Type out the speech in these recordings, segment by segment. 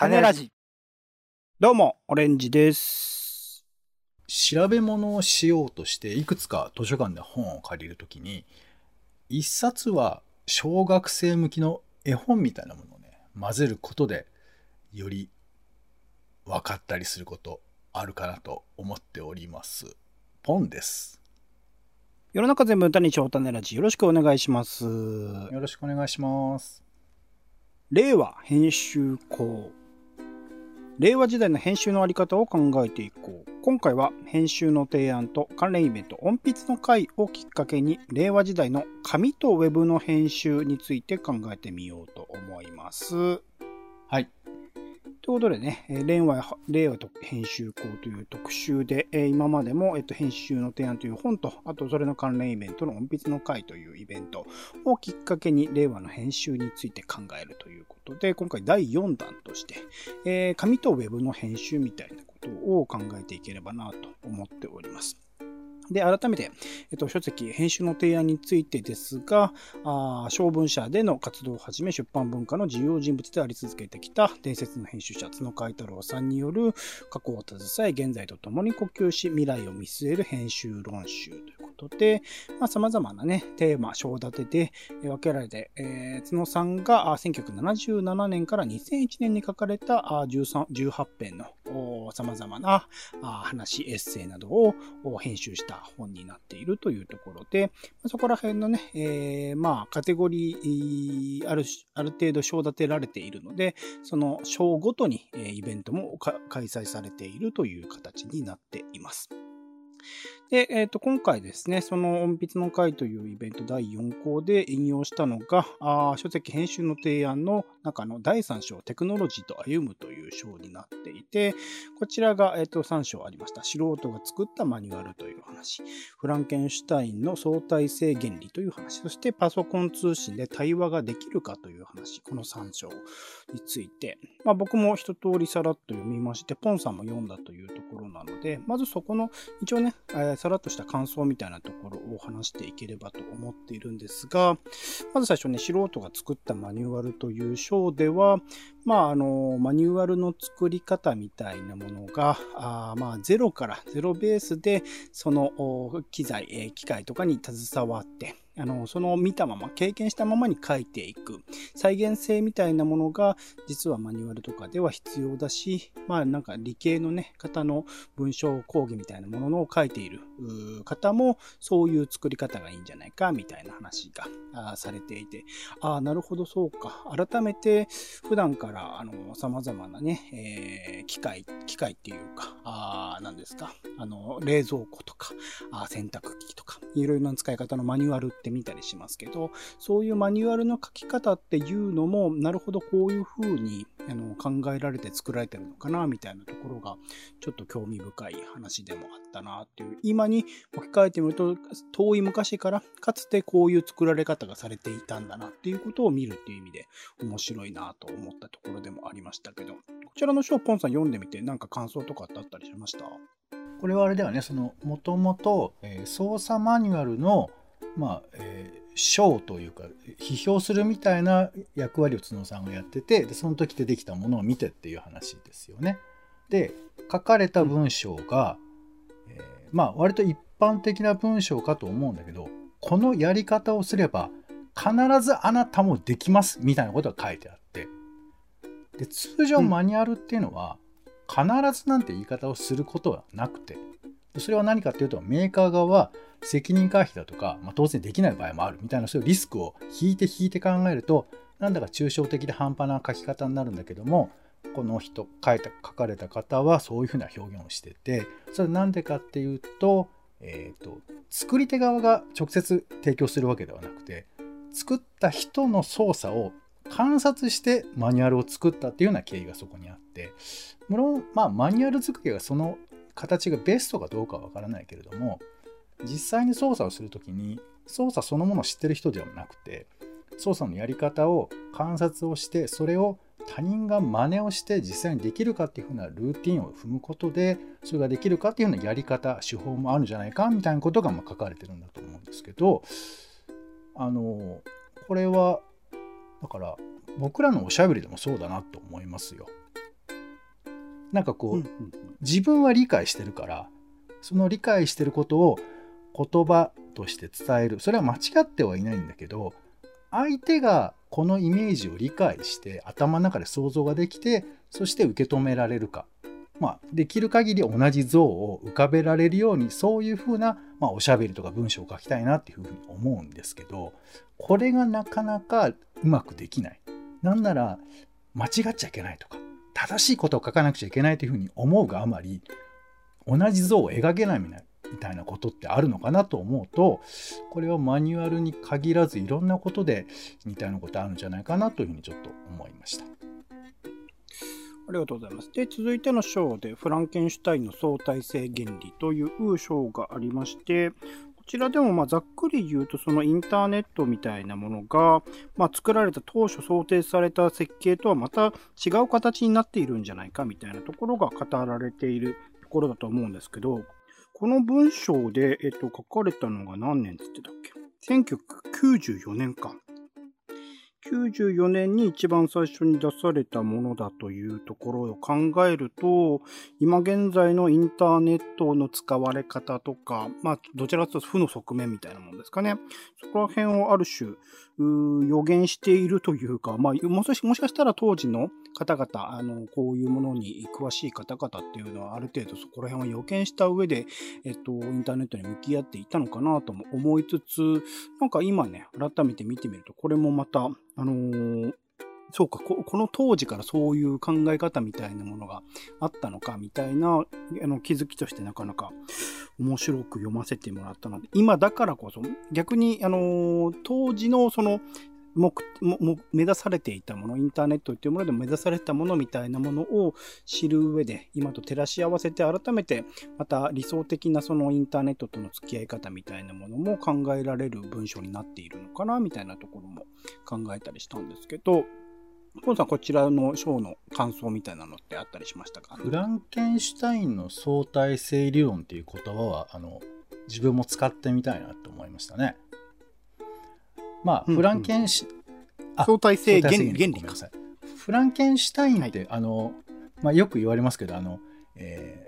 種ラジ。どうも、オレンジです。調べ物をしようとしていくつか図書館で本を借りるときに一冊は小学生向きの絵本みたいなものをね混ぜることでより分かったりすることあるかなと思っております。ポンです。世の中全部歌に超種ラジ。よろしくお願いします。よろしくお願いします。令和編集校。令和時代の編集のあり方を考えていこう。今回は編集の提案と関連イベント、音筆の会をきっかけに、令和時代の紙とウェブの編集について考えてみようと思います。はい。ということでね、令和令和と編集校という特集で、今までも、えっと、編集の提案という本と、あとそれの関連イベントの音筆の会というイベントをきっかけに令和の編集について考えるということで、今回第4弾として、えー紙とウェブの編集みたいなことを考えていければなと思っております。で、改めて、えっと、書籍、編集の提案についてですが、あ小文社での活動をはじめ出版文化の重要人物であり続けてきた伝説の編集者角海太郎さんによる過去を携え現在とともに呼吸し未来を見据える編集論集ということで、まあ、様々なね、テーマ、章立てで分けられて、えー角さんが1977年から2001年に書かれた13 18編の様々な話、エッセイなどを編集した本になっているというところで、そこら辺のね、えーまあ、カテゴリー、ある、ある程度章立てられているので、その章ごとに、イベントも開催されているという形になっています。で、えっ、と、今回ですね、その音筆の会というイベント第4項で引用したのが、あ書籍編集の提案の中の第3章、テクノロジーと歩むという章になっていて、こちらが、えっ、と、3章ありました。素人が作ったマニュアルという話、フランケンシュタインの相対性原理という話、そしてパソコン通信で対話ができるかという話、この3章について、まあ、僕も一通りさらっと読みまして、ポンさんも読んだというところなので、まずそこの一応ね、さらっとした感想みたいなところを話していければと思っているんですが、まず最初ね、素人が作ったマニュアルという章では、まあ、あの、マニュアルの作り方みたいなものが、あまあ、ゼロから、ゼロベースで、その機材、機械とかに携わって、あの、その見たまま、経験したままに書いていく、再現性みたいなものが、実はマニュアルとかでは必要だし、まあ、なんか理系のね、方の文章講義みたいなものを書いている方も、そういう作り方がいいんじゃないか、みたいな話がされていて、ああ、なるほど、そうか。改めて、普段から、あの、様々なね、えー機械、機械っていうか、あー何ですか、あの、冷蔵庫とか、あ洗濯機とか、いろいろな使い方のマニュアルって見たりしますけど、そういうマニュアルの書き方っていうのも、なるほど、こういう風にあの考えられて作られてるのかな、みたいなところが、ちょっと興味深い話でもあったな、っていう。今に置き換えてみると、遠い昔から、かつてこういう作られ方がされていたんだな、っていうことを見るっていう意味で、面白いなと思ったところでもありましたけど、こちらの書をポンさん読んでみて、なんか感想とかってあったりしました？これはあれではね、その、もともと、操作マニュアルの、まあ、えー章というか、批評するみたいな役割を角さんがやってて、でその時出てきたものを見てっていう話ですよね。で、書かれた文章が、えーまあ、割と一般的な文章かと思うんだけど、このやり方をすれば、必ずあなたもできますみたいなことが書いてあって、で通常マニュアルっていうのは、必ずなんて言い方をすることはなくて、それは何かっていうと、メーカー側は責任回避だとか、まあ、当然できない場合もあるみたいな、そういうリスクを引いて引いて考えると、なんだか抽象的で半端な書き方になるんだけども、この人、書いた、書かれた方はそういうふうな表現をしてて、それなんでかっていうと、えっ、と、作り手側が直接提供するわけではなくて、作った人の操作を観察してマニュアルを作ったっていうような経緯がそこにあって、無論、まあ、マニュアル作りがその形がベストかどうかはわからないけれども、実際に操作をするときに、操作そのものを知ってる人ではなくて、操作のやり方を観察をして、それを他人が真似をして実際にできるかっていうふうなルーティンを踏むことで、それができるかっていうようなやり方、手法もあるんじゃないかみたいなことがま書かれてるんだと思うんですけど、あの、これは、だから僕らのおしゃべりでもそうだなと思いますよ。なんかこう、うん。うん自分は理解してるからその理解してることを言葉として伝える。それは間違ってはいないんだけど相手がこのイメージを理解して頭の中で想像ができてそして受け止められるか、まあ、できる限り同じ像を浮かべられるようにそういうふうな、まあ、おしゃべりとか文章を書きたいなっていうふうに思うんですけどこれがなかなかうまくできない。なんなら間違っちゃいけないとか正しいことを書かなくちゃいけないというふうに思うがあまり同じ像を描けないみたいなことってあるのかなと思うとこれはマニュアルに限らずいろんなことで似たようなことあるんじゃないかなというふうにちょっと思いました。ありがとうございます。で、続いての章で、フランケンシュタインの相対性原理という章がありまして、ちらでもまざっくり言うと、そのインターネットみたいなものが、ま、作られた当初想定された設計とはまた違う形になっているんじゃないかみたいなところが語られているところだと思うんですけど、この文章で、えっと、書かれたのが何年って言ってたっけ ?1994 年か。94年に一番最初に出されたものだというところを考えると、今現在のインターネットの使われ方とか、まあ、どちらかというと負の側面みたいなものですかね。そこら辺をある種、予言しているというか、まあ、もしもしかしたら当時の方々、あの、こういうものに詳しい方々っていうのはある程度そこら辺を予見した上で、えっと、インターネットに向き合っていたのかなとも思いつつ、なんか今ね、改めて見てみると、これもまた、あのーそうかこ、この当時からそういう考え方みたいなものがあったのかみたいなあの気づきとしてなかなか面白く読ませてもらったので、今だからこそ、逆に、あのー当時のその目目指されていたもの、インターネットというもので目指されたものみたいなものを知る上で、今と照らし合わせて改めて、また理想的なそのインターネットとの付き合い方みたいなものも考えられる文章になっているのかな、みたいなところも考えたりしたんですけど、ポンさん、こちらの章の感想みたいなのってあったりしましたか？フランケンシュタインの相対性理論っていう言葉はあの自分も使ってみたいなと思いましたね。まあ、うんフランケンシ、あ相対性原理原理か。フランケンシュタインって、はあの、まあ、よく言われますけどあの、え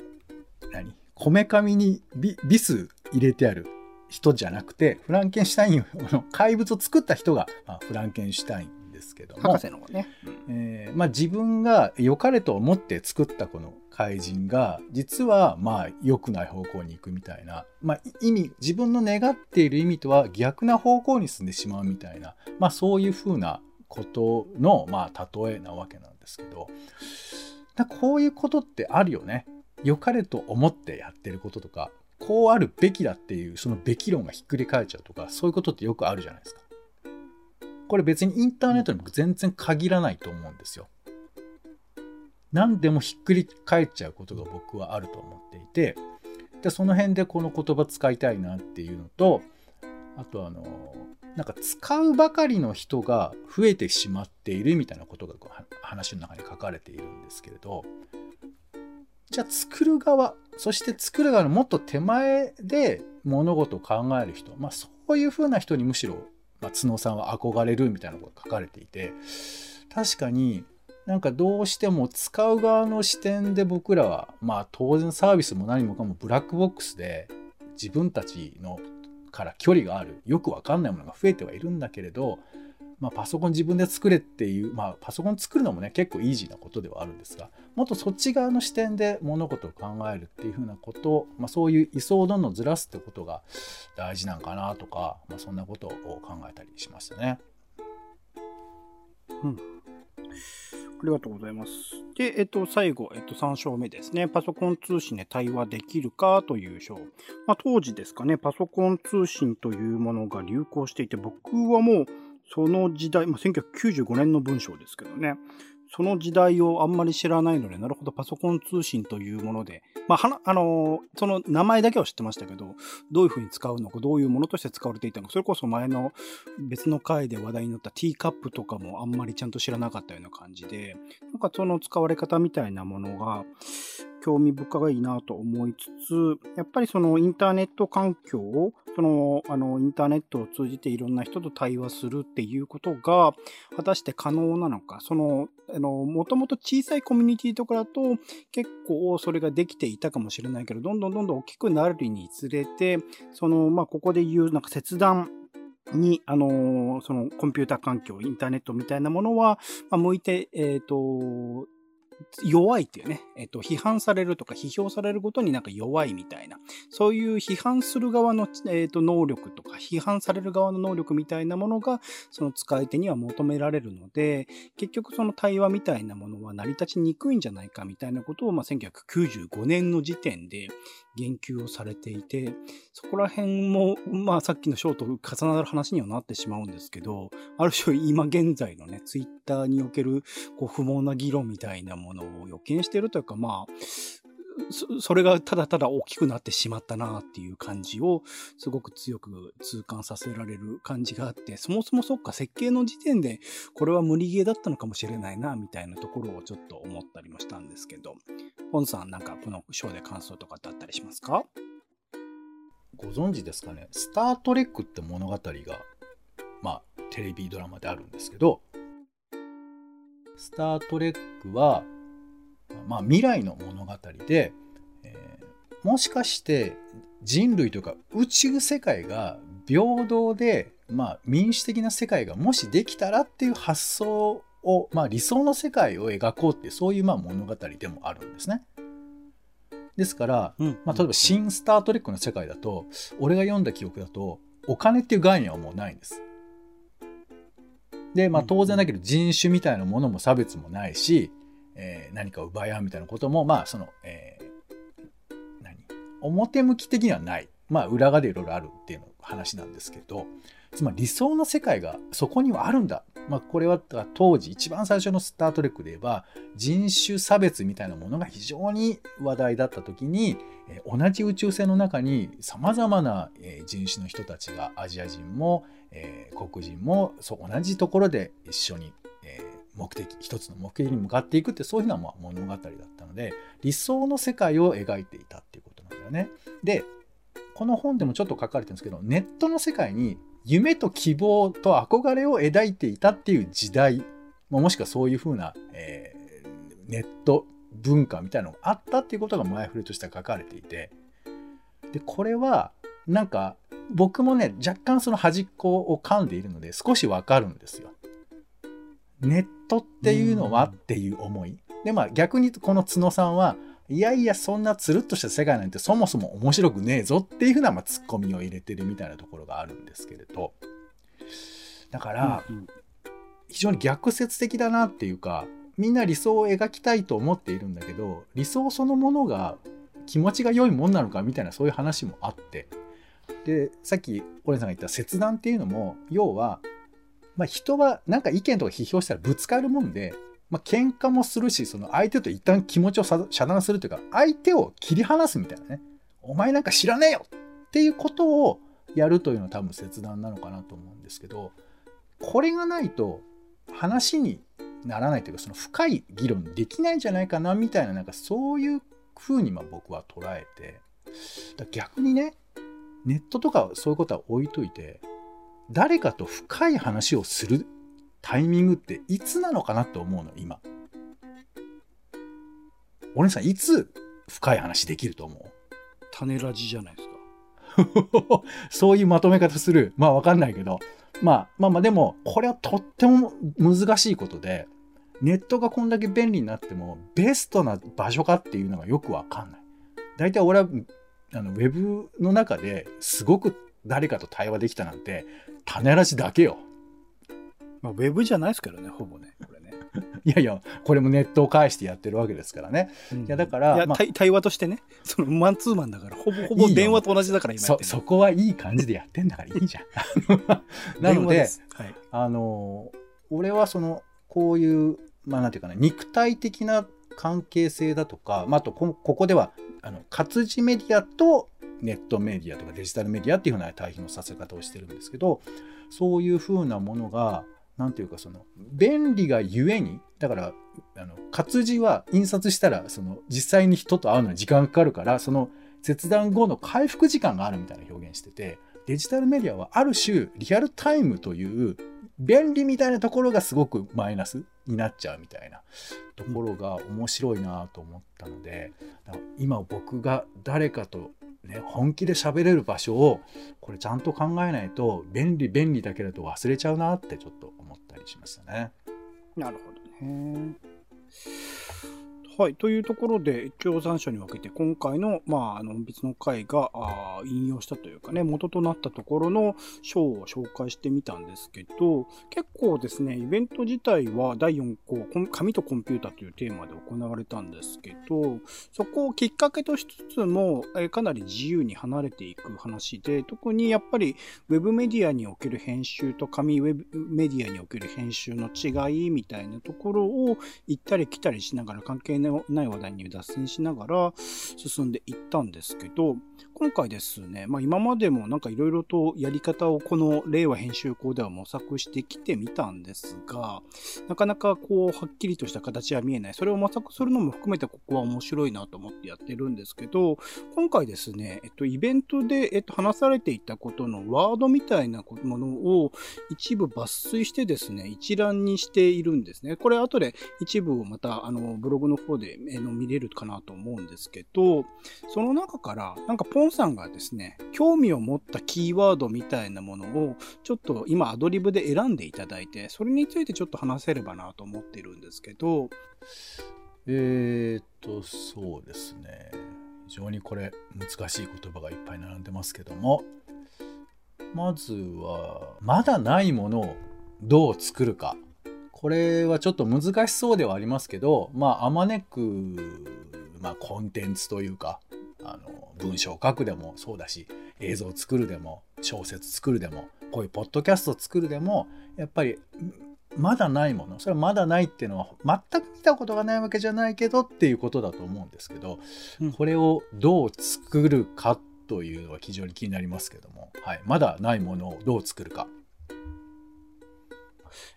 ー何？こめかみにビビス入れてある人じゃなくてフランケンシュタインの怪物を作った人が、まあ、フランケンシュタインですけども博士の方ね。えーまあ、自分が良かれと思って作ったこの怪人が実はまあ良くない方向に行くみたいな、まあ、意味自分の願っている意味とは逆な方向に進んでしまうみたいな、まあ、そういうふうなことのまあ例えなわけなんですけどだこういうことってあるよね。良かれと思ってやってることとかこうあるべきだっていうそのべき論がひっくり返っちゃうとかそういうことってよくあるじゃないですか。これ別にインターネットにも全然限らないと思うんですよ。何でもひっくり返っちゃうことが僕はあると思っていてでその辺でこの言葉使いたいなっていうのとあとあのなんか使うばかりの人が増えてしまっているみたいなことが話の中に書かれているんですけれどじゃあ作る側そして作る側のもっと手前で物事を考える人まあそういうふうな人にむしろ、まあ、角さんは憧れるみたいなことが書かれていて確かになんかどうしても使う側の視点で僕らはまあ当然サービスも何もかもブラックボックスで自分たちのから距離があるよくわかんないものが増えてはいるんだけれど、まあ、パソコン自分で作れっていう、まあ、パソコン作るのもね結構イージーなことではあるんですがもっとそっち側の視点で物事を考えるっていうふうなこと、まあ、そういう位相をどんどんずらすってことが大事なんかなとか、まあ、そんなことを考えたりしましたね。うんありがとうございます。で、えっと、最後、えっと、3章目ですね。パソコン通信で対話できるかという章。まあ、当時ですかね、パソコン通信というものが流行していて、僕はもう、その時代、まあ、1995年の文章ですけどね、その時代をあんまり知らないので、なるほど、パソコン通信というもので、まあ、あのーその名前だけは知ってましたけど、どういうふうに使うのか、どういうものとして使われていたのか、それこそ前の別の回で話題になったティーカップとかもあんまりちゃんと知らなかったような感じで、なんかその使われ方みたいなものが、興味深いなと思いつつ、やっぱりそのインターネット環境を、その、あの、インターネットを通じていろんな人と対話するっていうことが、果たして可能なのか、その、あの、もともと小さいコミュニティとかだと、結構それができていたかもしれないけど、どんどんどんどん大きくなるにつれて、その、まあ、ここで言う、なんか切断、に、あのそのコンピューター環境、インターネットみたいなものは、まあ、向いて、えっ、ー、と、弱いっていうね、えっと、批判されるとか批評されることになんか弱いみたいな、そういう批判する側の、えっと、能力とか、批判される側の能力みたいなものが、その使い手には求められるので、結局その対話みたいなものは成り立ちにくいんじゃないかみたいなことを、まあ、1995年の時点で言及をされていて、そこら辺も、まあ、さっきのショート重なる話にはなってしまうんですけど、ある種今現在のね、ツイッターにおけるこう不毛な議論みたいなものを予見してるというか、まあ、それがただただ大きくなってしまったなっていう感じをすごく強く痛感させられる感じがあってそもそもそっか設計の時点でこれは無理ゲーだったのかもしれないなみたいなところをちょっと思ったりもしたんですけど。ポンさんなんかこのショーで感想とかってあったりしますか？ご存知ですかね「スター・トレック」って物語がまあテレビドラマであるんですけど。スター・トレックは、まあ、未来の物語で、えー、もしかして人類というか宇宙世界が平等で、まあ、民主的な世界がもしできたらっていう発想を、まあ、理想の世界を描こうっていうそういうまあ物語でもあるんですね。ですから、うん、まあ、例えば「新スター・トレック」の世界だと俺が読んだ記憶だとお金っていう概念はもうないんです。で、まあ、当然だけど人種みたいなものも差別もないし、えー、何かを奪い合うみたいなこともまあその、えー、何？表向き的にはないまあ裏側でいろいろあるっていうの話なんですけどつまり理想の世界がそこにはあるんだ。まあ、これは当時一番最初のスター・トレックで言えば人種差別みたいなものが非常に話題だった時に同じ宇宙船の中にさまざまな人種の人たちがアジア人もえー、黒人もそう同じところで一緒に、目的一つの目的に向かっていくってそういうふうな物語だったので理想の世界を描いていたっていうことなんだよね。でこの本でもちょっと書かれてるんですけどネットの世界に夢と希望と憧れを抱いていたっていう時代もしくはそういうふうな、えー、ネット文化みたいなのがあったっていうことが前振りとして書かれていてでこれはなんか僕もね、若干その端っこを噛んでいるので少しわかるんですよ。ネットっていうのはっていう思い。で、まあ逆にこの角さんは、いやいや、そんなつるっとした世界なんてそもそも面白くねえぞっていうふうな、まあ、ツッコミを入れてるみたいなところがあるんですけれど。だから、非常に逆説的だなっていうか、みんな理想を描きたいと思っているんだけど、理想そのものが気持ちが良いもんなのかみたいなそういう話もあって、でさっきオレンさんが言った切断っていうのも要は、まあ、人はなんか意見とか批評したらぶつかるもんで、まあ喧嘩もするしその相手と一旦気持ちを遮断するというか相手を切り離すみたいなね。お前なんか知らねえよっていうことをやるというのは多分切断なのかなと思うんですけどこれがないと話にならないというかその深い議論できないんじゃないかなみたいななんかそういうふうにま僕は捉えて逆にねネットとかそういうことは置いといて誰かと深い話をするタイミングっていつなのかなって思うの今。お姉さんいつ深い話できると思う？種ラジじゃないですか。そういうまとめ方する。まあわかんないけど。まあまあまあでもこれはとっても難しいことでネットがこんだけ便利になってもベストな場所かっていうのがよくわかんない。大体俺はあのウェブの中ですごく誰かと対話できたなんて種らしだけよ。まあ、ウェブじゃないですけどね、ほぼね。これね いやいや、これもネットを介してやってるわけですからね。うん、いや、だから。まあ、対話としてね、そのマンツーマンだから、ほぼほぼ電話と同じだから今やってそ、そこはいい感じでやってんだからいいじゃん。なので、はい、あの、俺はその、こういう、まあなんていうかな、肉体的な関係性だとか、まあ、あとここではあの活字メディアとネットメディアとかデジタルメディアっていうふうな対比のさせ方をしてるんですけどそういうふうなものがなんていうかその便利がゆえにだからあの活字は印刷したらその実際に人と会うのに時間かかるからその切断後の回復時間があるみたいな表現しててデジタルメディアはある種リアルタイムという便利みたいなところがすごくマイナスになっちゃうみたいなところが面白いなと思ったので今僕が誰かとね、本気で喋れる場所をこれちゃんと考えないと便利便利だけだと忘れちゃうなってちょっと思ったりしましたね。なるほどね。はい。というところで、共産書に分けて、今回の、まあ、あの、別の回が、あ引用したというかね、元となったところの章を紹介してみたんですけど、結構ですね、イベント自体は第4項、紙とコンピュータというテーマで行われたんですけど、そこをきっかけとしつつも、えかなり自由に離れていく話で、特にやっぱり、ウェブメディアにおける編集と紙ウェブメディアにおける編集の違いみたいなところを行ったり来たりしながら関係ない話題に脱線しながら進んでいったんですけど、今回ですね、まあ今までもなんかいろいろとやり方をこの令和編集校では模索してきてみたんですが、なかなかこうはっきりとした形は見えない。それを模索するのも含めてここは面白いなと思ってやってるんですけど、今回ですね、えっとイベントで、えっと、話されていたことのワードみたいなものを一部抜粋してですね、一覧にしているんですね。これ後で一部をまたあのブログの方での見れるかなと思うんですけど、その中からなんかポンさんがですね、興味を持ったキーワードみたいなものをちょっと今アドリブで選んでいただいて、それについてちょっと話せればなと思ってるんですけど。えー、っと、そうですね。非常にこれ難しい言葉がいっぱい並んでますけども、まずは、まだないものをどう作るか。これはちょっと難しそうではありますけど、まあ、あまねく、まあ、コンテンツというか、あの文章を書くでもそうだし映像を作るでも小説作るでもこういうポッドキャストを作るでもやっぱりまだないものそれはまだないっていうのは全く見たことがないわけじゃないけどっていうことだと思うんですけど、うん、これをどう作るかというのは非常に気になりますけども、はい、まだないものをどう作るか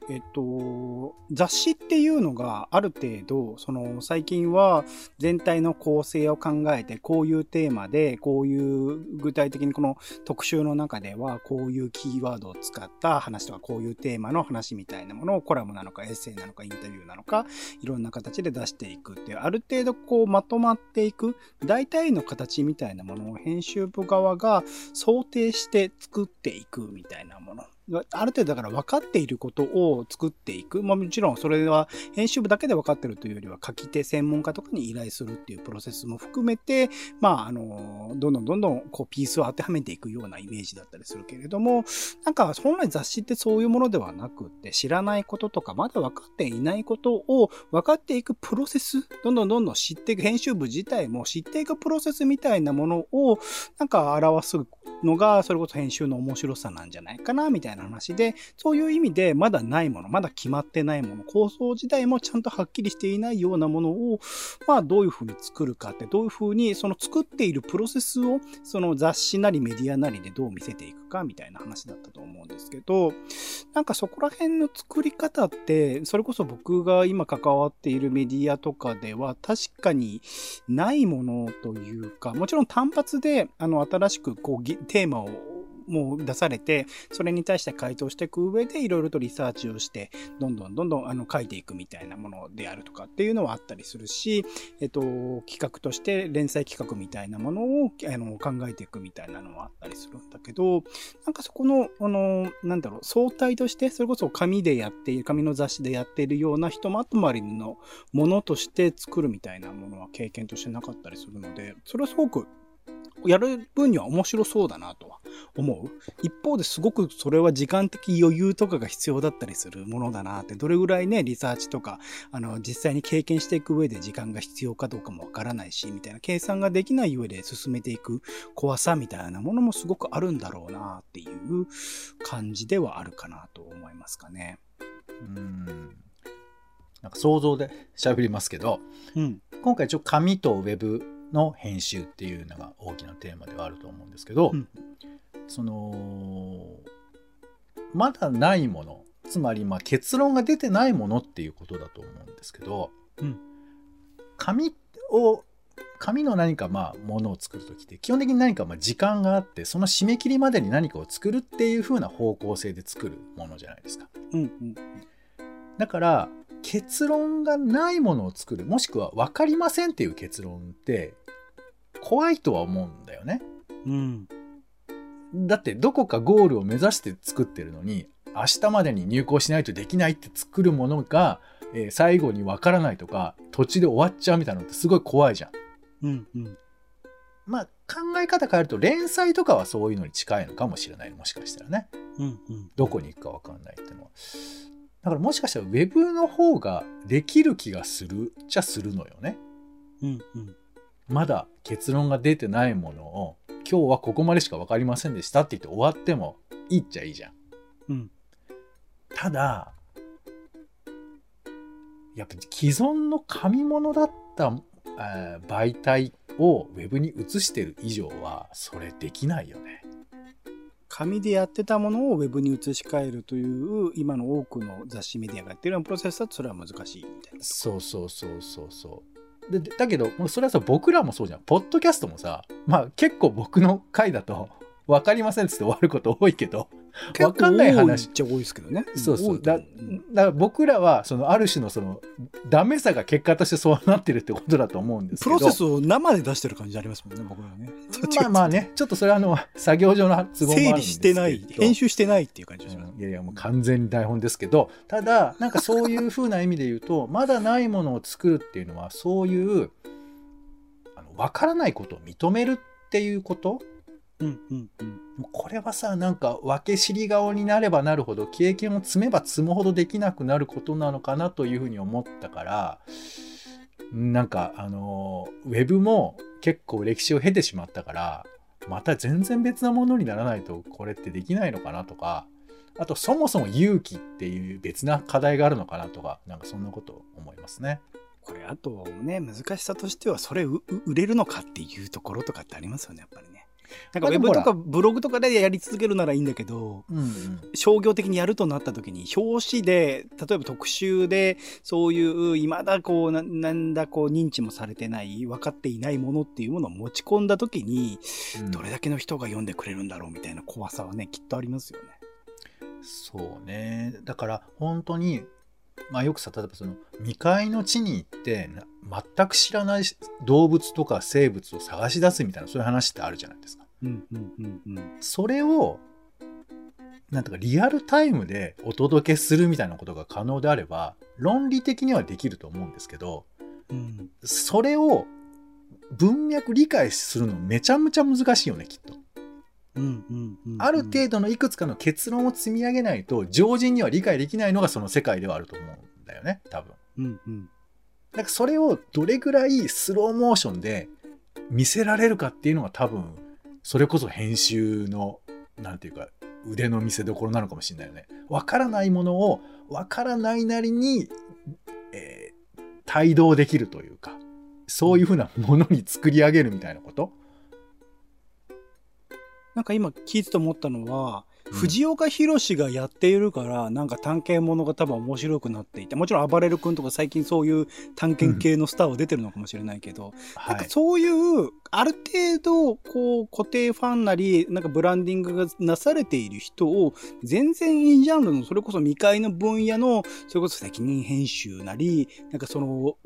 えっと、雑誌っていうのがある程度、その最近は全体の構成を考えて、こういうテーマで、こういう具体的にこの特集の中では、こういうキーワードを使った話とか、こういうテーマの話みたいなものをコラムなのかエッセイなのかインタビューなのか、いろんな形で出していくっていう、ある程度こうまとまっていく、大体の形みたいなものを編集部側が想定して作っていくみたいなもの。ある程度だから分かっていることを作っていく。まあもちろんそれは編集部だけで分かってるというよりは書き手専門家とかに依頼するっていうプロセスも含めて、まああの、どんどんどんどんこうピースを当てはめていくようなイメージだったりするけれども、なんか本来雑誌ってそういうものではなくって知らないこととかまだ分かっていないことを分かっていくプロセス、どんどんどんどん知っていく編集部自体も知っていくプロセスみたいなものをなんか表すのがそれこそ編集の面白さなんじゃないかなみたいなな話で、そういう意味でまだないもの、まだ決まってないもの、構想自体もちゃんとはっきりしていないようなものを、まあどういうふうに作るかって、どういうふうにその作っているプロセスを、その雑誌なりメディアなりでどう見せていくかみたいな話だったと思うんですけど、なんかそこら辺の作り方って、それこそ僕が今関わっているメディアとかでは確かにないものというか、もちろん単発であの新しくこうテーマをもう出されて、それに対して回答していく上で、いろいろとリサーチをして、どんどんどんどんあの書いていくみたいなものであるとかっていうのはあったりするし、えっと、企画として連載企画みたいなものをあの考えていくみたいなのはあったりするんだけど、なんかそこの、あの、なんだろう、相対として、それこそ紙でやっている、紙の雑誌でやっているようなひとまとまりのものとして作るみたいなものは経験としてなかったりするので、それはすごくやる分には面白そうだなとは思う。一方ですごくそれは時間的余裕とかが必要だったりするものだなって、どれぐらいね、リサーチとか、あの、実際に経験していく上で時間が必要かどうかもわからないし、みたいな計算ができない上で進めていく怖さみたいなものもすごくあるんだろうなっていう感じではあるかなと思いますかね。うん。なんか想像で喋りますけど、うん、今回ちょっと紙とウェブの編集っていうのが大きなテーマではあると思うんですけど、うん、そのまだないものつまりまあ結論が出てないものっていうことだと思うんですけど、うん。紙を紙の何かまあものを作る時って基本的に何かまあ時間があってその締め切りまでに何かを作るっていう風な方向性で作るものじゃないですか。うんうんだから結論がないものを作るもしくは分かりませんっていう結論って怖いとは思うんだよね。うんだってどこかゴールを目指して作ってるのに明日までに入校しないとできないって作るものが、えー最後に分からないとか途中で終わっちゃうみたいなのってすごい怖いじゃん。うんうんまあ考え方変えると連載とかはそういうのに近いのかもしれないもしかしたらねうんうんどこに行くか分かんないっていうのは。だからもしかしたらウェブの方ができる気がするっちゃするのよね。うんうんまだ結論が出てないものを今日はここまでしか分かりませんでしたって言って終わってもいいっちゃいいじゃん。うんただやっぱ既存の紙物だった、えー媒体をウェブに移してる以上はそれできないよね。紙でやってたものをウェブに移し替えるという今の多くの雑誌メディアがやってるようなプロセスだとそれは難しいみたいな。そうそうそうそうそう。でだけどそれはさ僕らもそうじゃん。ポッドキャストもさまあ結構僕の回だと分かりませんっつって終わること多いけど分かんない話っちゃ多いですけどね。そうそう。だだ僕らはそのある種のそのダメさが結果としてそうなってるってことだと思うんですけど。プロセスを生で出してる感じありますもんね、僕らはね。まあまあね。ちょっと。それはあの作業上の都合もあるん整理ですしてない、編集してないっていう感じがします。いやいやもう完全に台本ですけど。ただなんかそういうふうな意味で言うとまだないものを作るっていうのはそういうあの分からないことを認めるっていうことうんうんうん。これはさなんか分け知り顔になればなるほど経験を積めば積むほどできなくなることなのかなというふうに思ったからなんかあのウェブも結構歴史を経てしまったからまた全然別なものにならないとこれってできないのかなとかあとそもそも勇気っていう別な課題があるのかなとかなんかそんなこと思いますね。これあとね、難しさとしては、それ売れるのかっていうところとかってありますよね、やっぱりね。なんかウェブとかブログとかでやり続けるならいいんだけど、うんうん。商業的にやるとなった時に表紙で例えば特集でそういういまだこうななんだこう認知もされてない分かっていないものっていうものを持ち込んだ時にうん。どれだけの人が読んでくれるんだろうみたいな怖さはねきっとありますよね。そうね。だから本当にまあよくさ例えばその未開の地に行ってな全く知らない動物とか生物を探し出すみたいなそういう話ってあるじゃないですか。うんうんうんうん。それをなんとかリアルタイムでお届けするみたいなことが可能であれば論理的にはできると思うんですけどうんそれを文脈理解するのめちゃめちゃ難しいよねきっと。ある程度のいくつかの結論を積み上げないと常人には理解できないのがその世界ではあると思うんだよね多分。うんうんだからそれをどれぐらいスローモーションで見せられるかっていうのが多分それこそ編集のなんていうか腕の見せ所なのかもしれないよね。わからないものをわからないなりに、えー帯同できるというかそういうふうなものに作り上げるみたいなこと？なんか今聞いてて思ったのは、うん藤岡弘がやっているから、なんか探検ものが多分面白くなっていて、もちろん暴れる君とか最近そういう探検系のスターは出てるのかもしれないけど、なんはい。かそういう、ある程度、こう、固定ファンなり、なんかブランディングがなされている人を、全然いいジャンルの、それこそ未開の分野の、それこそ責任編集なり、なんかその、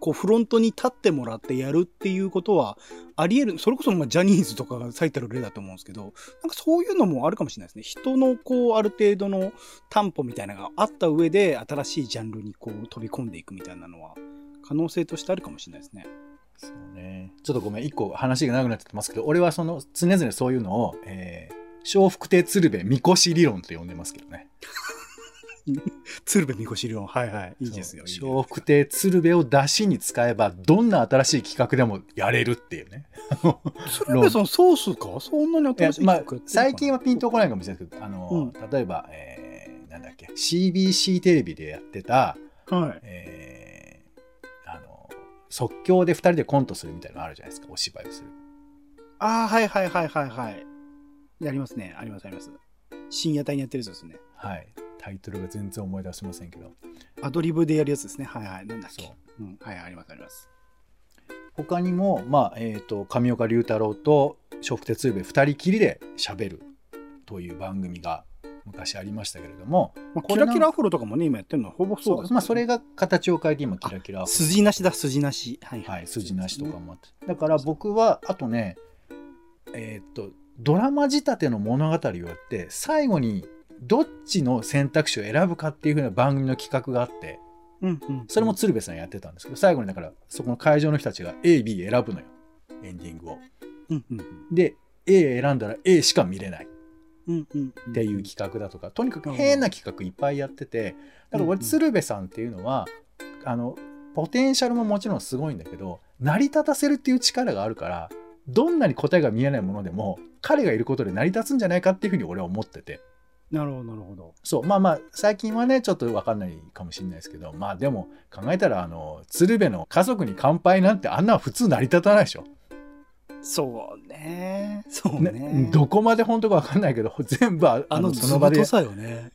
こう、フロントに立ってもらってやるっていうことは、あり得る、それこそまあジャニーズとかが最たる例だと思うんですけど、なんかそういうのもあるかもしれないですね。人のこう、ある程度の担保みたいなのがあった上で、新しいジャンルにこう、飛び込んでいくみたいなのは、可能性としてあるかもしれないですね。そうね。ちょっとごめん、一個話が長くなっちゃってますけど、俺はその常々そういうのを、えー、笑福亭鶴瓶みこし理論と呼んでますけどね。鶴瓶みこし理論。はいはい。いいですよ。笑福亭鶴瓶を出しに使えば、どんな新しい企画でもやれるっていうね。鶴瓶さんソースか？そんなに新しいまあ最近はピンとこないかもしれないですけど、あの、例えば、えーなんだっけ、CBC テレビでやってた、はい。えーあの、即興で2人でコントするみたいなのあるじゃないですか、お芝居をする。ああ、はいはいはいはいはい。やりますね。ありますあります。深夜帯にやってるやつですね。はい。タイトルが全然思い出せませんけどアドリブでやるやつですね。はいはい。なんだっけ。そううん。はい、ありますあります。他にも、まあえー、と上岡龍太郎と笑福亭鶴瓶2人きりで喋るという番組が昔ありましたけれどもまあ、キラキラアフロとかもね、今やってるのはほぼそうです、まあ、それが形を変えて今キラキラ筋なしだ、筋なし。はいはい、筋なしとかもあってだから僕はあとねえーっとドラマ仕立ての物語をやって最後にどっちの選択肢を選ぶかっていう風な番組の企画があってうんうん。それも鶴瓶さんやってたんですけど最後にだからそこの会場の人たちが AB 選ぶのよエンディングを。うんうんで A 選んだら A しか見れない。っていう企画だとか、とにかく変な企画いっぱいやっててだから俺鶴瓶さんっていうのはあのポテンシャルももちろんすごいんだけど成り立たせるっていう力があるからどんなに答えが見えないものでも彼がいることで成り立つんじゃないかっていうふうに俺は思っててなるほど、なるほど。そうまあまあ最近はねちょっと分かんないかもしれないですけどまあでも考えたらあの鶴瓶の「家族に乾杯」なんてあんな普通成り立たないでしょ。そうね。そうねね。どこまで本当か分かんないけど 全部ああのその場で。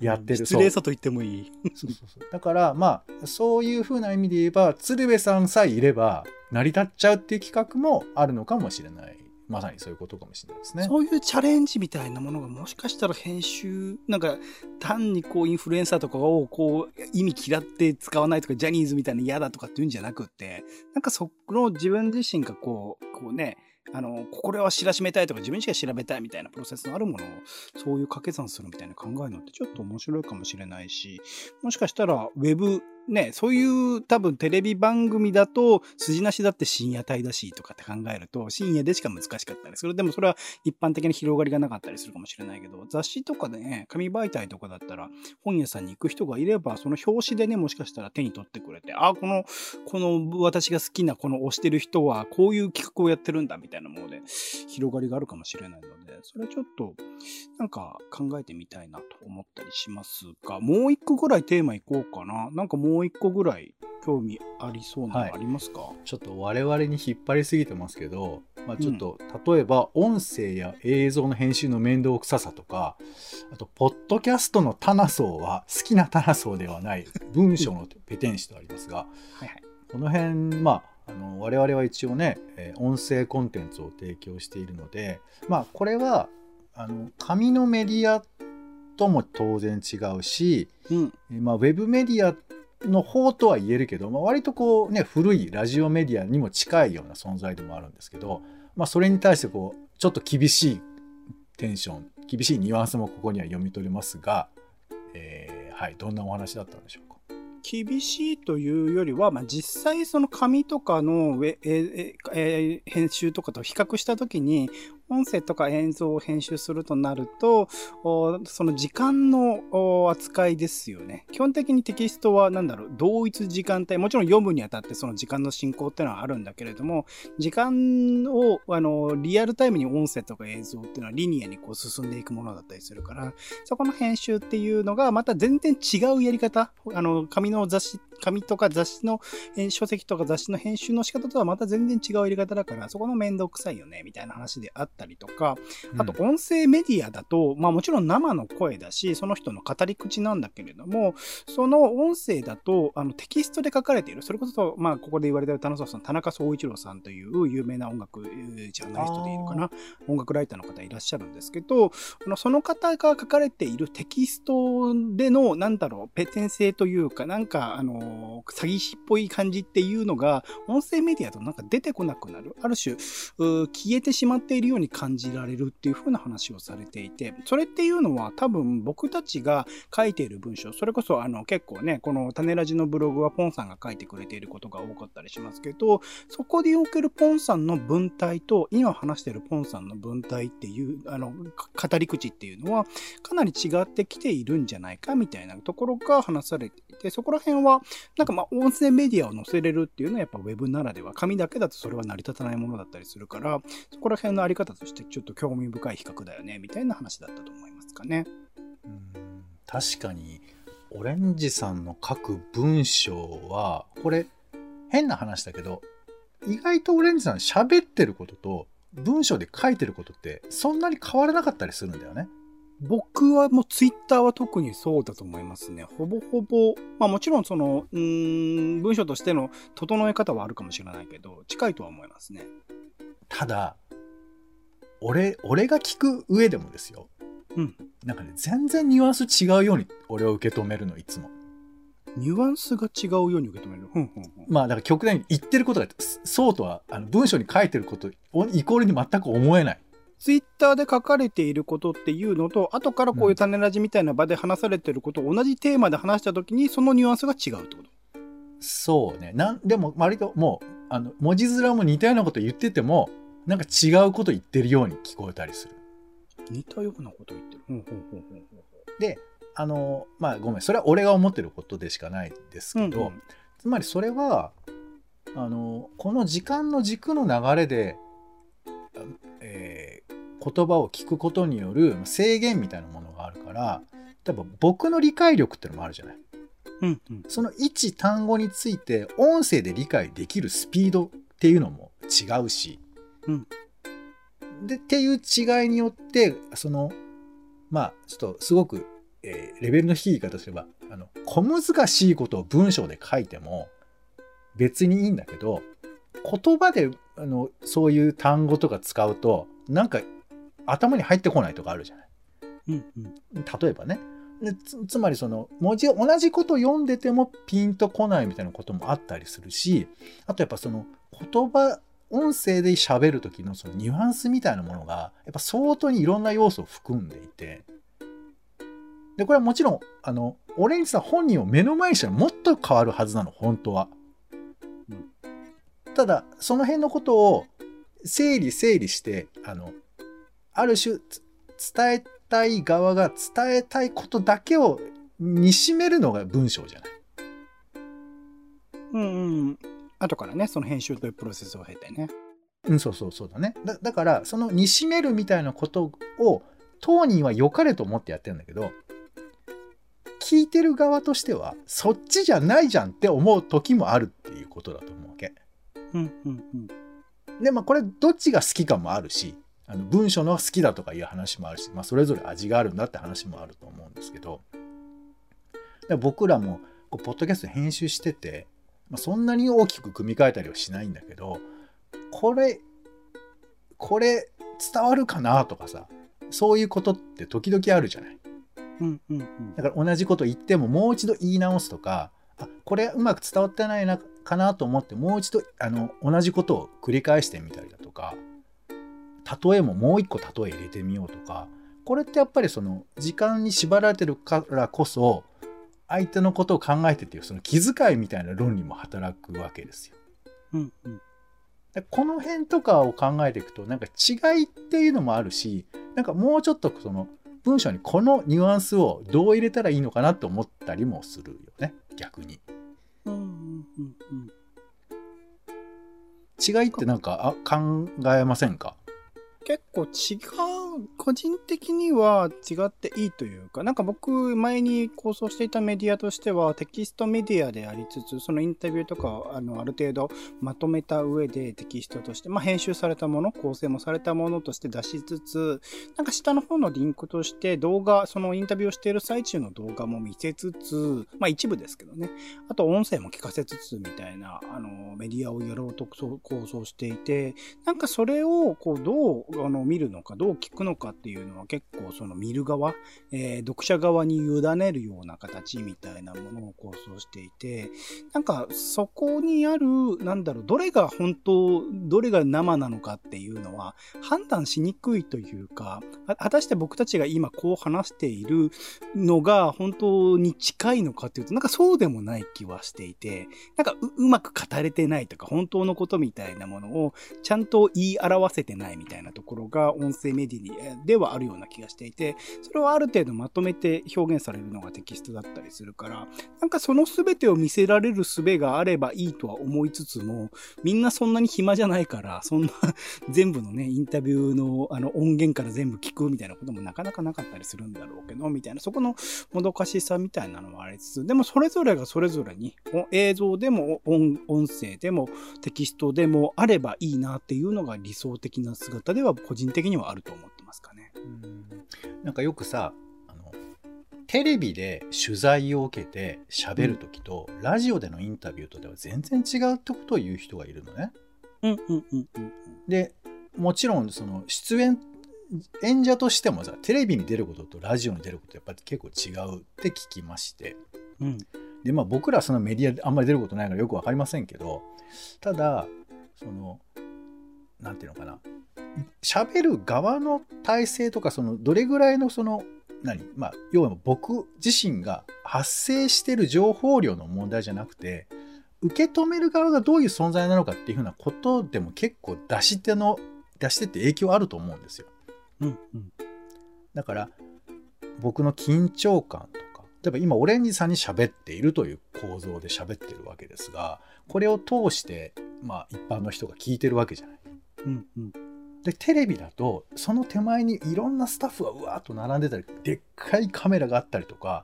やってる失礼さと言ってもいい。そうそうそうだからまあそういうふうな意味で言えば鶴瓶さんさえいれば成り立っちゃうっていう企画もあるのかもしれないまさにそういうことかもしれないですね。そういうチャレンジみたいなものがもしかしたら編集、なんか単にこうインフルエンサーとかをこう意味嫌って使わないとかジャニーズみたいな嫌だとかっていうんじゃなくって、なんかそこの自分自身がこう、こうね、あの、これは知らしめたいとか自分しか調べたいみたいなプロセスのあるものをそういう掛け算するみたいな考えのってちょっと面白いかもしれないし、もしかしたらウェブ、ね、そういう多分テレビ番組だと筋なしだって深夜帯だしとかって考えると深夜でしか難しかったりする。でもそれは一般的な広がりがなかったりするかもしれないけど、雑誌とかでね、紙媒体とかだったら本屋さんに行く人がいれば、その表紙でね、もしかしたら手に取ってくれて、あ、この、この私が好きなこの推してる人はこういう企画をやってるんだみたいなもので広がりがあるかもしれないので、それちょっとなんか考えてみたいなと思ったりしますが、もう一個ぐらいテーマいこうかな。なんかもう一個ぐらい興味ありそうなのありますか、ちょっと我々に引っ張りすぎてますけど、まあ、ちょっと例えば音声や映像の編集の面倒くささとかあとポッドキャストのタナソーは好きなタナソーではない文章のペテン師とありますがはいはい。この辺まああの我々は一応ね、えー音声コンテンツを提供しているのでまあこれはあの紙のメディアとも当然違うし、うん。えーまあ、ウェブメディアの方とは言えるけど、まあ、割とこうね古いラジオメディアにも近いような存在でもあるんですけど、まあ、それに対してこうちょっと厳しいテンション厳しいニュアンスもここには読み取れますが、えーはいどんなお話だったんでしょうか？厳しいというよりは、まあ、実際その紙とかのウェえええ編集とかと比較したときに、音声とか映像を編集するとなると、その時間の扱いですよね。基本的にテキストは何だろう、同一時間帯、もちろん読むにあたってその時間の進行っていうのはあるんだけれども、時間をあのリアルタイムに音声とか映像っていうのはリニアにこう進んでいくものだったりするから、そこの編集っていうのがまた全然違うやり方、あの紙の雑誌、紙とか雑誌の、えー書籍とか雑誌の編集の仕方とはまた全然違うやり方だから、そこの面倒くさいよね、みたいな話であったりとか、あと音声メディアだと、まあもちろん生の声だし、その人の語り口なんだけれども、その音声だと、あのテキストで書かれている、それこそ、まあここで言われている田中さん、田中総一郎さんという有名な音楽えージャーナリストでいいのかな、音楽ライターの方いらっしゃるんですけど、あのその方が書かれているテキストでの、なんだろう、ペテン性というか、なんか、あの、詐欺師っぽい感じっていうのが、音声メディアとなんか出てこなくなる。ある種、消えてしまっているように感じられるっていう風な話をされていて、それっていうのは多分僕たちが書いている文章、それこそあの結構ね、この種ラジのブログはポンさんが書いてくれていることが多かったりしますけど、そこでおけるポンさんの文体と、今話しているポンさんの文体っていう、あの、語り口っていうのは、かなり違ってきているんじゃないかみたいなところが話されていて、そこら辺は、なんかまあ、音声メディアを載せれるっていうのはやっぱ Web ならでは、紙だけだとそれは成り立たないものだったりするから、そこら辺のあり方としてちょっと興味深い比較だよね、みたいな話だったと思いますかね。うん確かにオレンジさんの書く文章はこれ変な話だけど意外とオレンジさん喋ってることと文章で書いてることってそんなに変わらなかったりするんだよね。僕はもうツイッターは特にそうだと思いますね。ほぼほぼ、まあもちろんその、うーん、文章としての整え方はあるかもしれないけど、近いとは思いますね。ただ俺俺が聞く上でもですようん。なんかね全然ニュアンス違うように俺を受け止めるのいつもニュアンスが違うように受け止める。うんうんうん。まあだから極端に言ってることがそそうとはあの文章に書いてることおイコールに全く思えないツイッターで書かれていることっていうのと、後からこういう種ラジみたいな場で話されてることを同じテーマで話したときに、そのニュアンスが違うってこと？そうね。なんでも割ともうあの文字面も似たようなこと言っててもなんか違うこと言ってるように聞こえたりする。似たようなこと言ってる。うんうんうんうんであのまあごめん。それは俺が思ってることでしかないんですけど、うんうん。つまりそれはあのこの時間の軸の流れで、言葉を聞くことによる制限みたいなものがあるから多分僕の理解力ってのもあるじゃない。うんうん。その一単語について音声で理解できるスピードっていうのも違うし、うんでっていう違いによってそのまあちょっとすごく、えーレベルの低い言い方すればあの小難しいことを文章で書いても別にいいんだけど言葉であのそういう単語とか使うとなんか頭に入ってこないとかあるじゃない。うんうん。例えばねでつつまりその文字同じこと読んでてもピンとこないみたいなこともあったりするしあとやっぱその言葉音声で喋る時のそのニュアンスみたいなものがやっぱ相当にいろんな要素を含んでいてでこれはもちろんあのオレンジさん本人を目の前にしたらもっと変わるはずなの本当は。ただその辺のことを整理整理してあのある種つ伝えたい側が伝えたいことだけをにしめるのが文章じゃない？うんうん。後からね、その編集というプロセスを経てね。うん、そうそうそうだね。だだからそのにしめるみたいなことを当人は良かれと思ってやってるんだけど聞いてる側としてはそっちじゃないじゃんって思う時もあるっていうことだと思うわけ。うんうんうん。でまあこれどっちが好きかもあるしあの文章の好きだとかいう話もあるし、まあ、それぞれ味があるんだって話もあると思うんですけどで僕らもこうポッドキャスト編集してて、まあ、そんなに大きく組み替えたりはしないんだけどこれこれ伝わるかなとかさそういうことって時々あるじゃない。うんうんうん。だから同じこと言ってももう一度言い直すとかあこれうまく伝わってないなかなと思ってもう一度あの同じことを繰り返してみたりだとか例えももう一個例え入れてみようとかこれってやっぱりその時間に縛られてるからこそ相手のことを考えてっていうその気遣いみたいな論理も働くわけですよ。うんうん。でこの辺とかを考えていくとなんか違いっていうのもあるしなんかもうちょっとその文章にこのニュアンスをどう入れたらいいのかなと思ったりもするよね逆に。うんうんうんうん。違いってなんかあ考えませんか？結構違う、個人的には違っていいというか、なんか僕前に構想していたメディアとしてはテキストメディアでありつつ、そのインタビューとかあのある程度まとめた上でテキストとして、まあ編集されたもの、構成もされたものとして出しつつ、なんか下の方のリンクとして動画、そのインタビューをしている最中の動画も見せつつ、まあ一部ですけどね、あと音声も聞かせつつみたいな、あの、メディアをやろうと構想していて、なんかそれをこうどうあの見るのかどう聞くのかっていうのは結構その見る側、えー読者側に委ねるような形みたいなものを構想していてなんかそこにあるなんだろうどれが本当どれが生なのかっていうのは判断しにくいというか果たして僕たちが今こう話しているのが本当に近いのかっていうとなんかそうでもない気はしていてなんかううまく語れてないとか本当のことみたいなものをちゃんと言い表せてないみたいなとところが音声メディアではあるような気がしていて、それをある程度まとめて表現されるのがテキストだったりするから、なんかその全てを見せられる術があればいいとは思いつつも、みんなそんなに暇じゃないから、そんな 全部のね、インタビューのあの音源から全部聞くみたいなこともなかなかなかったりするんだろうけど、みたいな、そこのもどかしさみたいなのもありつつ、でもそれぞれがそれぞれに、映像でも音音声でもテキストでもあればいいなっていうのが理想的な姿では個人的にはあると思ってますかね。なんかよくさあのテレビで取材を受けて喋る時と、ラジオでのインタビューとでは全然違うってことを言う人がいるのね。うんうんうんうんでもちろんその出演演者としてもさテレビに出ることとラジオに出ることやっぱり結構違うって聞きまして。うん。でまあ僕らはそのメディアであんまり出ることないからよく分かりませんけどただそのなんていうのかな喋る側の体制とかそのどれぐらいのその何？まあ要は僕自身が発生してる情報量の問題じゃなくて受け止める側がどういう存在なのかっていうふうなことでも結構出し手の出し手って影響あると思うんですよ。うんうんだから僕の緊張感とか例えば今オレンジさんに喋っているという構造で喋ってるわけですがこれを通してまあ一般の人が聞いてるわけじゃない。うんうん。でテレビだとその手前にいろんなスタッフがうわーっと並んでたりでっかいカメラがあったりとか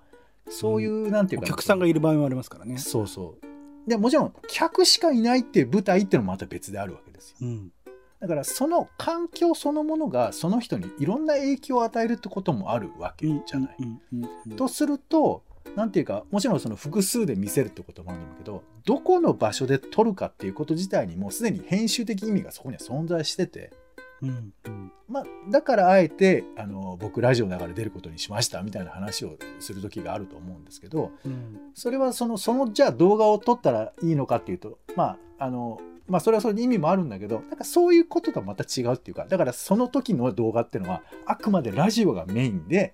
そういう、なんていうかお客さんがいる場合もありますからね。そうそう。でもちろん客しかいないっていう舞台っていうのもまた別であるわけですよ。うん。だからその環境そのものがその人にいろんな影響を与えるってこともあるわけじゃない。うんうんうん。とするとなんていうかもちろんその複数で見せるってこともあるんだけどどこの場所で撮るかっていうこと自体にもうすでに編集的意味がそこには存在してて、うんうん。まあ、だからあえてあの僕ラジオだから出ることにしましたみたいな話をする時があると思うんですけどうん。それはそのそのじゃあ動画を撮ったらいいのかっていうとまああのまあそれはそれで意味もあるんだけどなんかそういうこととはまた違うっていうかだからその時の動画っていうのはあくまでラジオがメインで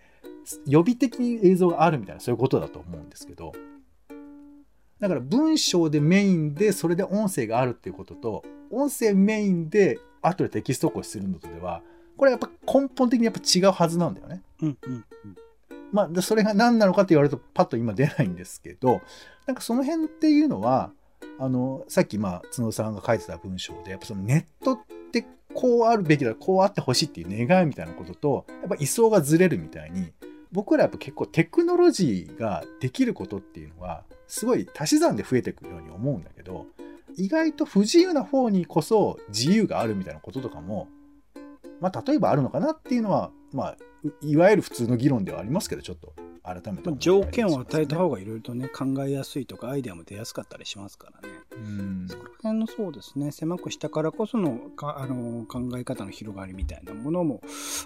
予備的に映像があるみたいなそういうことだと思うんですけどだから文章でメインでそれで音声があるっていうことと音声メインで後でテキスト起こしするのとではこれやっぱ根本的にやっぱ違うはずなんだよね。うんうんまあ、でそれが何なのかって言われるとパッと今出ないんですけどなんかその辺っていうのはあのさっきまあ角さんが書いてた文章でやっぱそのネットってこうあるべきだこうあってほしいっていう願いみたいなこととやっぱ位相がずれるみたいに僕らやっぱ結構テクノロジーができることっていうのはすごい足し算で増えていくように思うんだけど意外と不自由な方にこそ自由があるみたいなこととかもまあ例えばあるのかなっていうのはまあいわゆる普通の議論ではありますけどちょっと改めて思ったり条件を与えた方がいろいろとね考えやすいとかアイデアも出やすかったりしますからね。うん。そこら辺のそうですね。狭くしたからこそのかあの考え方の広がりみたいなものも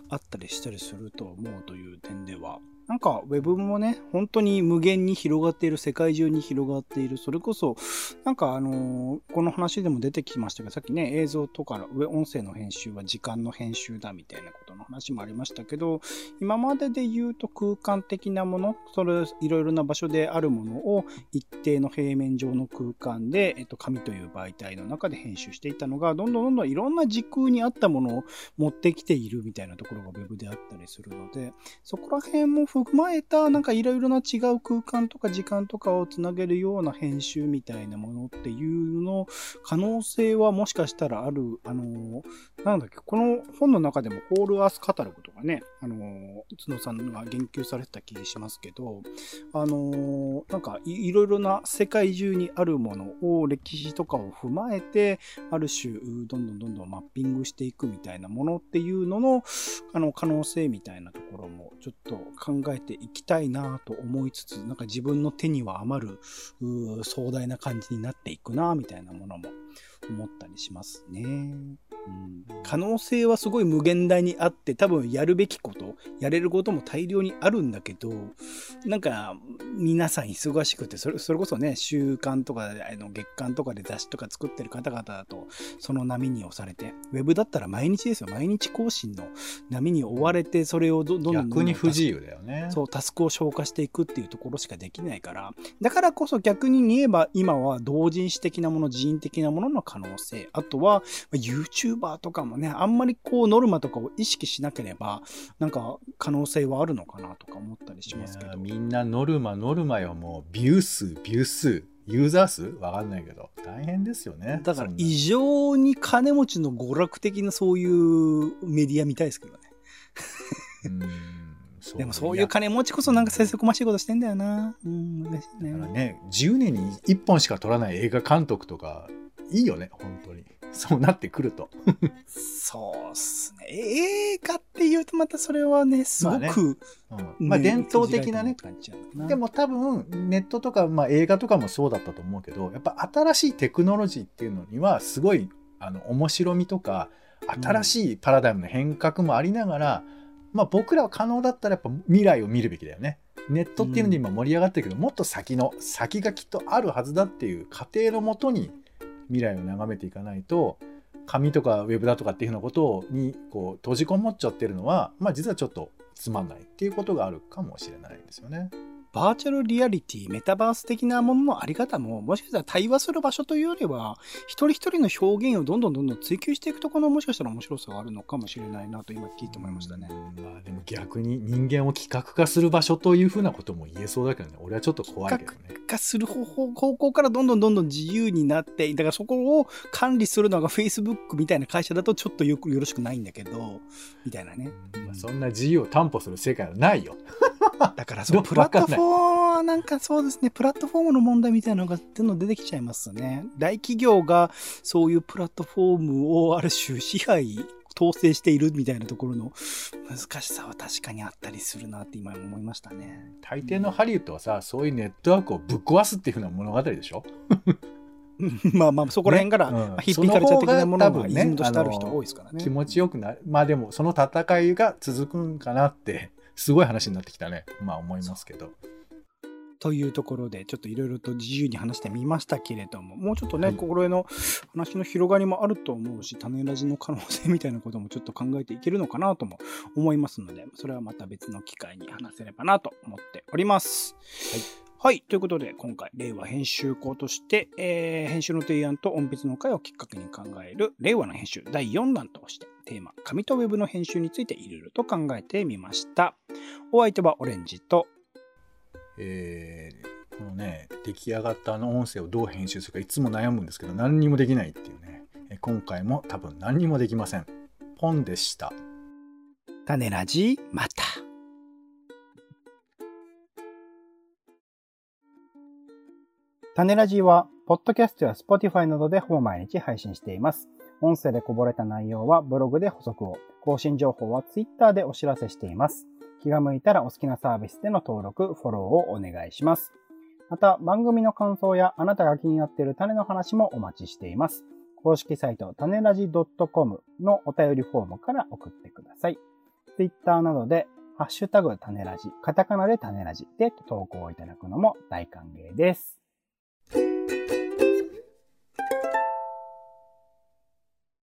あったりしたりすると思うという点では。なんかウェブもね本当に無限に広がっている世界中に広がっている。それこそなんかあのこの話でも出てきましたけどさっきね映像とか音声の編集は時間の編集だみたいなことの話もありましたけど今までで言うと空間的なものそれいろいろな場所であるものを一定の平面上の空間で、えっと、紙という媒体の中で編集していたのがどんどんどんどんいろんな時空に合ったものを持ってきているみたいなところが Web であったりするのでそこら辺も踏まえたなんかいろいろな違う空間とか時間とかをつなげるような編集みたいなものっていうの可能性はもしかしたらある。あのなんだっけこの本の中でもホールアースカタログとかねあの角さんが言及されてた気がしますけどあのなんかいろいろな世界中にあるものを歴史とかを踏まえてある種どんどんどんどんマッピングしていくみたいなものっていうののあの可能性みたいなところもちょっと考えていきたいなと思いつつなんか自分の手には余る壮大な感じになっていくなみたいなものも思ったりしますね。うん、可能性はすごい無限大にあって多分やるべきことやれることも大量にあるんだけどなんか皆さん忙しくてそれそれこそね週刊とかあの月刊とかで雑誌とか作ってる方々だとその波に押されてウェブだったら毎日ですよ。毎日更新の波に追われてそれをどんどんどんどん逆に不自由だよね。そう、タスクを消化していくっていうところしかできないから、だからこそ逆に言えば今は同人誌的なもの、人的なものの可能性、あとは YouTuber とかもね、あんまりこうノルマとかを意識しなければ、なんか可能性はあるのかなとか思ったりしますけど。みんなノルマノルマよもうビュー数ビュー数ユーザー数？わかんないけど大変ですよね。だから異常に金持ちの娯楽的なそういうメディアみたいですけどね。でもそういう金持ちこそなんかせせこましいことしてんだよな。うん、難しいね。だからね10年に1本しか撮らない映画監督とかいいよね本当にそうなってくると。そうっすね。映画って言うとまたそれはね、すごく、まあねうんまあ伝統的なね。感じやなでも多分ネットとか、まあ、映画とかもそうだったと思うけどやっぱ新しいテクノロジーっていうのにはすごいあの面白みとか新しいパラダイムの変革もありながら、まあ、僕らは可能だったらやっぱ未来を見るべきだよね。ネットっていうので今盛り上がってるけど、もっと先の先がきっとあるはずだっていう過程のもとに未来を眺めていかないと紙とかウェブだとかっていうふうなことにこう閉じこもっちゃってるのは、まあ、実はちょっとつまんないっていうことがあるかもしれないですよね。バーチャルリアリティ、メタバース的なもののあり方も、もしかしたら対話する場所というよりは、一人一人の表現をどんどんどんどん追求していくところのもしかしたら面白さがあるのかもしれないなと今聞いて思いましたね。まあでも逆に人間を企画化する場所というふうなことも言えそうだけどね。俺はちょっと怖いけどね。化する方法、方向からどんどんどんどん自由になって、だからそこを管理するのが Facebook みたいな会社だとちょっとよくよろしくないんだけど、みたいなね。まあそんな自由を担保する世界はないよ。だからそのプラットフォームはなんかそうですね、プラットフォームの問題みたいなのがどんどん出てきちゃいますね。大企業がそういうプラットフォームをある種支配、統制しているみたいなところの難しさは確かにあったりするなって今思いましたね。大抵のハリウッドはさ、そういうネットワークをぶっ壊すっていうふうな物語でしょ？まあまあ、そこら辺から、ねうんヒッピーカルチャー的なものがイズムとしてある人多いですからね。気持ちよくなる。まあでもその戦いが続くんかなって、すごい話になってきたね。まあ思いますけど。というところで、ちょっといろいろと自由に話してみましたけれども、もうちょっとね、はい心得の話の広がりもあると思うし、種ラジの可能性みたいなこともちょっと考えていけるのかなとも思いますので、それはまた別の機会に話せればなと思っております。はい。ということで、今回、令和編集校として、えー編集の提案と音筆の会をきっかけに考える、令和の編集第4弾として、テーマ、紙とウェブの編集についていろいろと考えてみました。お相手はオレンジと、えーこのね、出来上がったあの音声をどう編集するかいつも悩むんですけど、何にもできないっていうね。え今回も多分何にもできません。ポンでした。種ラジ、また。種ラジは、ポッドキャストや Spotify などでほぼ毎日配信しています。音声でこぼれた内容はブログで補足を、更新情報は Twitter でお知らせしています。気が向いたらお好きなサービスでの登録、フォローをお願いします。また、番組の感想やあなたが気になっている種の話もお待ちしています。公式サイト、種ラジ .com のお便りフォームから送ってください。Twitter などで、ハッシュタグ種ラジ、カタカナで種ラジで投稿いただくのも大歓迎です。